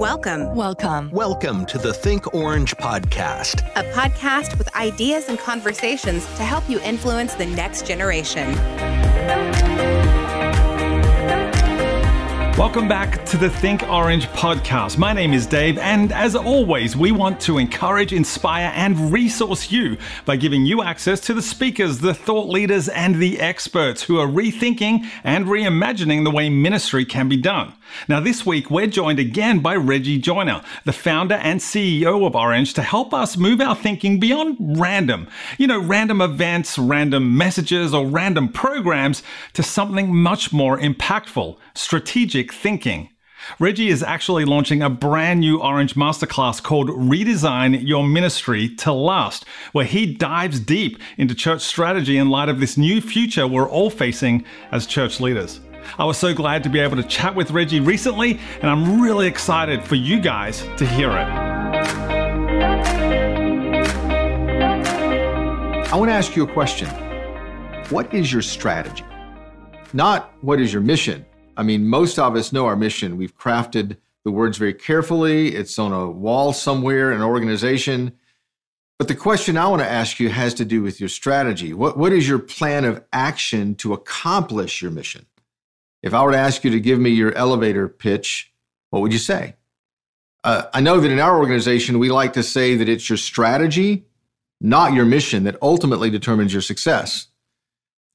Welcome. Welcome. Welcome to the Think Orange podcast, a podcast with ideas and conversations to help you influence the next generation. Welcome back to the Think Orange podcast. My name is Dave, and as always, we want to encourage, inspire, and resource you by giving you access to the speakers, the thought leaders, and the experts who are rethinking and reimagining the way ministry can be done. Now, this week, we're joined again by Reggie Joiner, the founder and CEO of Orange, to help us move our thinking beyond random, you know, random events, random messages, or random programs to something much more impactful, strategic thinking. Reggie is actually launching a brand new Orange Masterclass called Redesign Your Ministry to Last, where he dives deep into church strategy in light of this new future we're all facing as church leaders. I was so glad to be able to chat with Reggie recently, and I'm really excited for you guys to hear it. I want to ask you a question. What is your strategy? Not what is your mission. I mean, most of us know our mission. We've crafted the words very carefully, it's on a wall somewhere in an organization. But the question I want to ask you has to do with your strategy. What, what is your plan of action to accomplish your mission? If I were to ask you to give me your elevator pitch, what would you say? Uh, I know that in our organization, we like to say that it's your strategy, not your mission, that ultimately determines your success.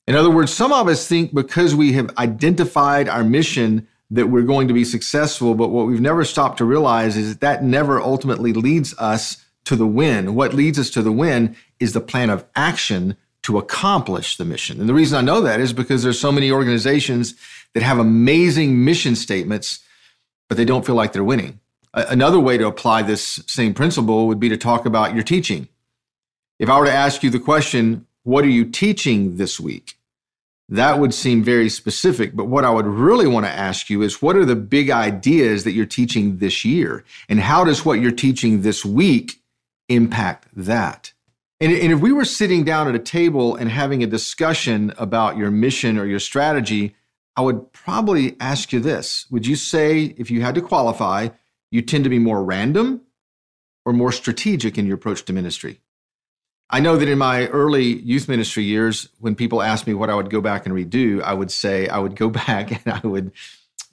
In other words, some of us think because we have identified our mission that we're going to be successful, but what we've never stopped to realize is that, that never ultimately leads us to the win. What leads us to the win is the plan of action to accomplish the mission. And the reason I know that is because there's so many organizations that have amazing mission statements, but they don't feel like they're winning. Another way to apply this same principle would be to talk about your teaching. If I were to ask you the question, what are you teaching this week? That would seem very specific, but what I would really want to ask you is what are the big ideas that you're teaching this year? And how does what you're teaching this week impact that? And, and if we were sitting down at a table and having a discussion about your mission or your strategy, I would probably ask you this. Would you say, if you had to qualify, you tend to be more random or more strategic in your approach to ministry? I know that in my early youth ministry years, when people asked me what I would go back and redo, I would say I would go back and I would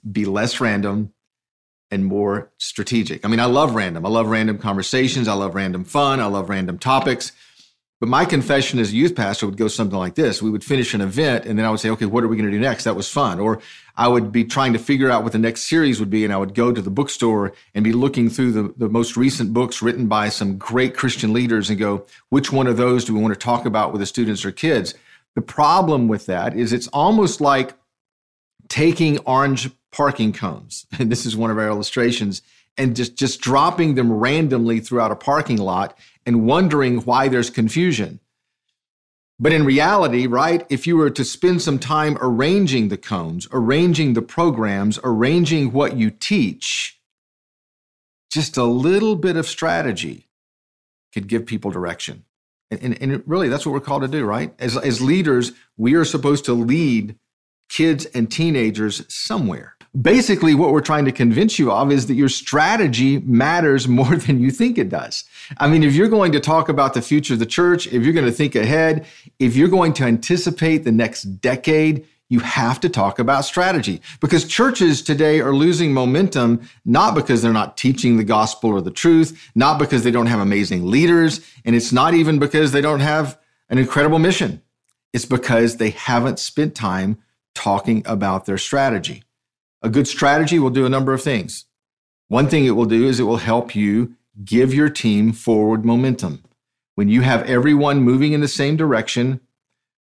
be less random and more strategic. I mean, I love random. I love random conversations. I love random fun. I love random topics. But my confession as a youth pastor would go something like this. We would finish an event and then I would say, okay, what are we going to do next? That was fun. Or I would be trying to figure out what the next series would be. And I would go to the bookstore and be looking through the, the most recent books written by some great Christian leaders and go, which one of those do we want to talk about with the students or kids? The problem with that is it's almost like taking orange parking cones. And this is one of our illustrations and just, just dropping them randomly throughout a parking lot and wondering why there's confusion. But in reality, right, if you were to spend some time arranging the cones, arranging the programs, arranging what you teach, just a little bit of strategy could give people direction. And, and, and, really, that's what we're called to do, right? As, as leaders, we are supposed to lead kids and teenagers somewhere basically what we're trying to convince you of is that your strategy matters more than you think it does. I mean, if you're going to talk about the future of the church, if you're going to think ahead, if you're going to anticipate the next decade, you have to talk about strategy because churches today are losing momentum, not because they're not teaching the gospel or the truth, not because they don't have amazing leaders, and it's not even because they don't have an incredible mission. It's because they haven't spent time talking about their strategy. A good strategy will do a number of things. One thing it will do is it will help you give your team forward momentum. When you have everyone moving in the same direction,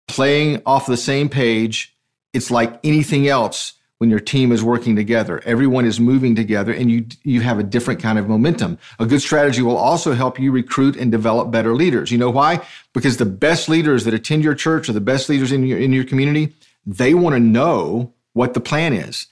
playing off the same page, it's like anything else when your team is working together. Everyone is moving together and you, you have a different kind of momentum. A good strategy will also help you recruit and develop better leaders. You know why? Because the best leaders that attend your church or the best leaders in your, in your community, they want to know what the plan is.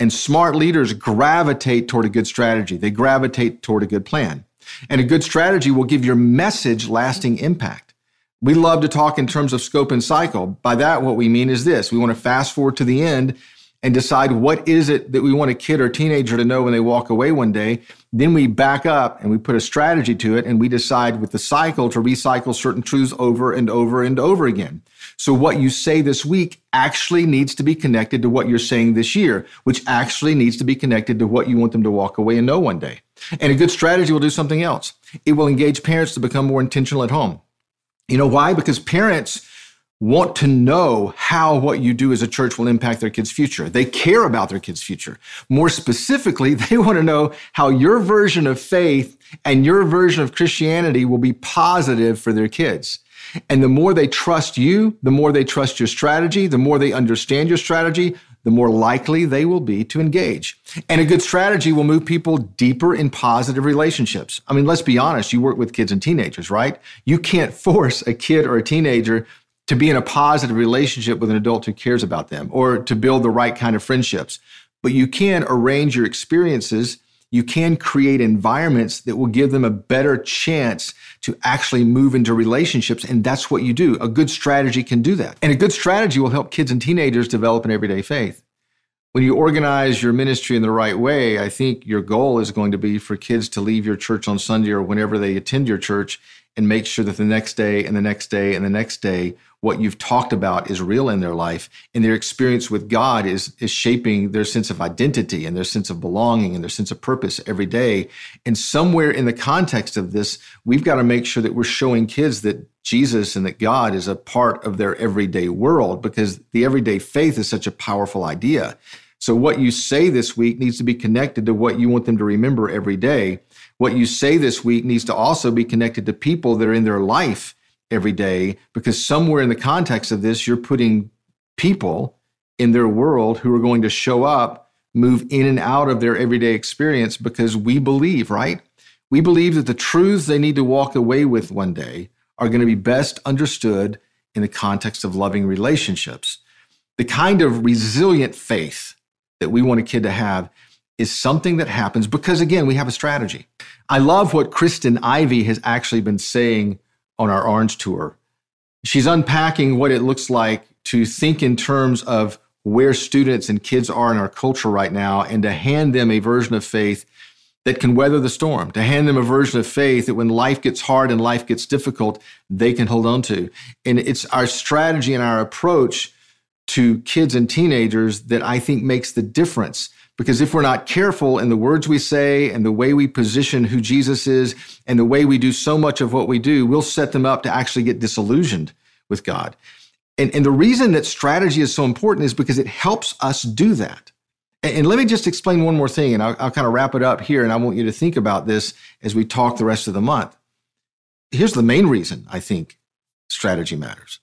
And smart leaders gravitate toward a good strategy. They gravitate toward a good plan. And a good strategy will give your message lasting impact. We love to talk in terms of scope and cycle. By that, what we mean is this we want to fast forward to the end and decide what is it that we want a kid or teenager to know when they walk away one day. Then we back up and we put a strategy to it and we decide with the cycle to recycle certain truths over and over and over again. So what you say this week actually needs to be connected to what you're saying this year, which actually needs to be connected to what you want them to walk away and know one day. And a good strategy will do something else. It will engage parents to become more intentional at home. You know why? Because parents want to know how what you do as a church will impact their kids' future. They care about their kids' future. More specifically, they want to know how your version of faith and your version of Christianity will be positive for their kids. And the more they trust you, the more they trust your strategy, the more they understand your strategy, the more likely they will be to engage. And a good strategy will move people deeper in positive relationships. I mean, let's be honest, you work with kids and teenagers, right? You can't force a kid or a teenager to be in a positive relationship with an adult who cares about them or to build the right kind of friendships. But you can arrange your experiences. You can create environments that will give them a better chance to actually move into relationships. And that's what you do. A good strategy can do that. And a good strategy will help kids and teenagers develop an everyday faith. When you organize your ministry in the right way, I think your goal is going to be for kids to leave your church on Sunday or whenever they attend your church and make sure that the next day and the next day and the next day what you've talked about is real in their life and their experience with God is is shaping their sense of identity and their sense of belonging and their sense of purpose every day. And somewhere in the context of this we've got to make sure that we're showing kids that Jesus and that God is a part of their everyday world because the everyday faith is such a powerful idea so what you say this week needs to be connected to what you want them to remember every day what you say this week needs to also be connected to people that are in their life every day because somewhere in the context of this, you're putting people in their world who are going to show up, move in and out of their everyday experience because we believe, right? We believe that the truths they need to walk away with one day are going to be best understood in the context of loving relationships. The kind of resilient faith that we want a kid to have is something that happens because, again, we have a strategy. I love what Kristen Ivy has actually been saying on our Orange Tour. She's unpacking what it looks like to think in terms of where students and kids are in our culture right now and to hand them a version of faith that can weather the storm, to hand them a version of faith that when life gets hard and life gets difficult, they can hold on to. And it's our strategy and our approach to kids and teenagers that I think makes the difference because if we're not careful in the words we say and the way we position who Jesus is and the way we do so much of what we do, we'll set them up to actually get disillusioned with God. And, and the reason that strategy is so important is because it helps us do that. And, and let me just explain one more thing, and I'll, I'll kind of wrap it up here. And I want you to think about this as we talk the rest of the month. Here's the main reason I think strategy matters.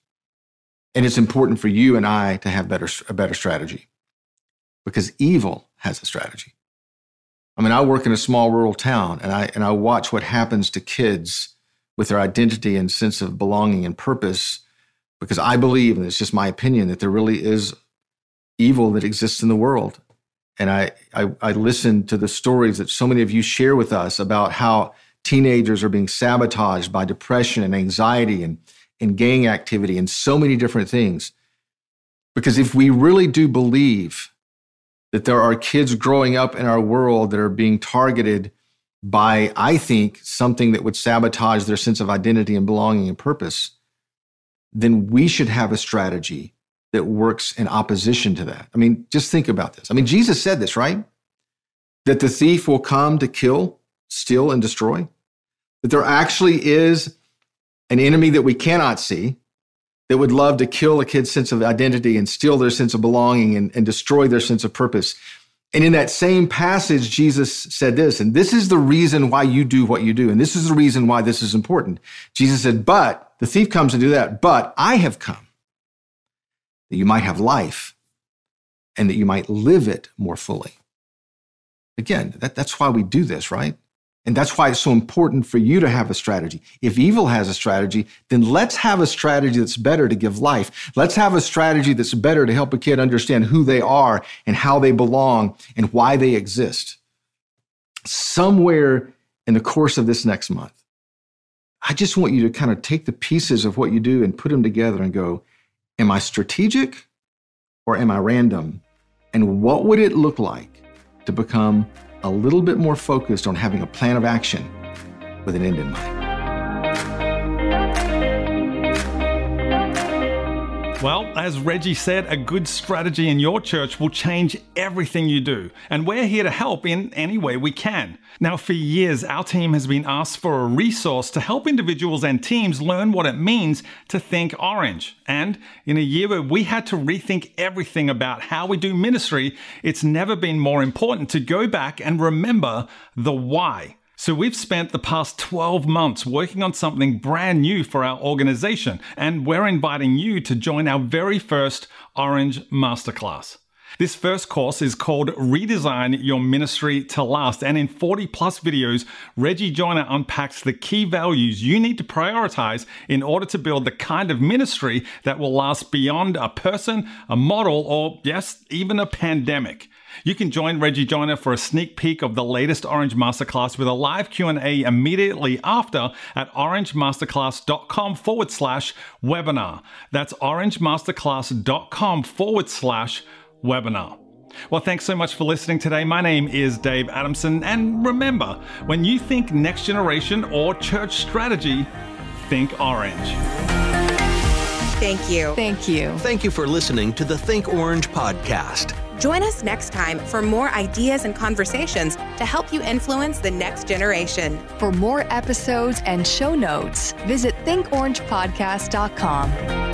And it's important for you and I to have better, a better strategy because evil has a strategy. I mean, I work in a small rural town and I, and I watch what happens to kids with their identity and sense of belonging and purpose because I believe, and it's just my opinion, that there really is evil that exists in the world. And I, I, I listen to the stories that so many of you share with us about how teenagers are being sabotaged by depression and anxiety and, and gang activity and so many different things. Because if we really do believe that there are kids growing up in our world that are being targeted by, I think, something that would sabotage their sense of identity and belonging and purpose, then we should have a strategy that works in opposition to that. I mean, just think about this. I mean, Jesus said this, right? That the thief will come to kill, steal, and destroy. That there actually is an enemy that we cannot see that would love to kill a kid's sense of identity and steal their sense of belonging and, and destroy their sense of purpose. And in that same passage, Jesus said this, and this is the reason why you do what you do. And this is the reason why this is important. Jesus said, but the thief comes and do that, but I have come that you might have life and that you might live it more fully. Again, that, that's why we do this, right? And that's why it's so important for you to have a strategy. If evil has a strategy, then let's have a strategy that's better to give life. Let's have a strategy that's better to help a kid understand who they are and how they belong and why they exist. Somewhere in the course of this next month, I just want you to kind of take the pieces of what you do and put them together and go, Am I strategic or am I random? And what would it look like to become a little bit more focused on having a plan of action with an end in mind? Well, as Reggie said, a good strategy in your church will change everything you do, and we're here to help in any way we can. Now, for years, our team has been asked for a resource to help individuals and teams learn what it means to think orange. And in a year where we had to rethink everything about how we do ministry, it's never been more important to go back and remember the why. So, we've spent the past 12 months working on something brand new for our organization, and we're inviting you to join our very first Orange Masterclass. This first course is called Redesign Your Ministry to Last, and in 40 plus videos, Reggie Joiner unpacks the key values you need to prioritize in order to build the kind of ministry that will last beyond a person, a model, or yes, even a pandemic. You can join Reggie Joiner for a sneak peek of the latest Orange Masterclass with a live Q&A immediately after at orangemasterclass.com forward slash webinar. That's orangemasterclass.com forward slash webinar. Well, thanks so much for listening today. My name is Dave Adamson. And remember, when you think next generation or church strategy, think orange. Thank you. Thank you. Thank you for listening to the Think Orange podcast. Join us next time for more ideas and conversations to help you influence the next generation. For more episodes and show notes, visit thinkorangepodcast.com.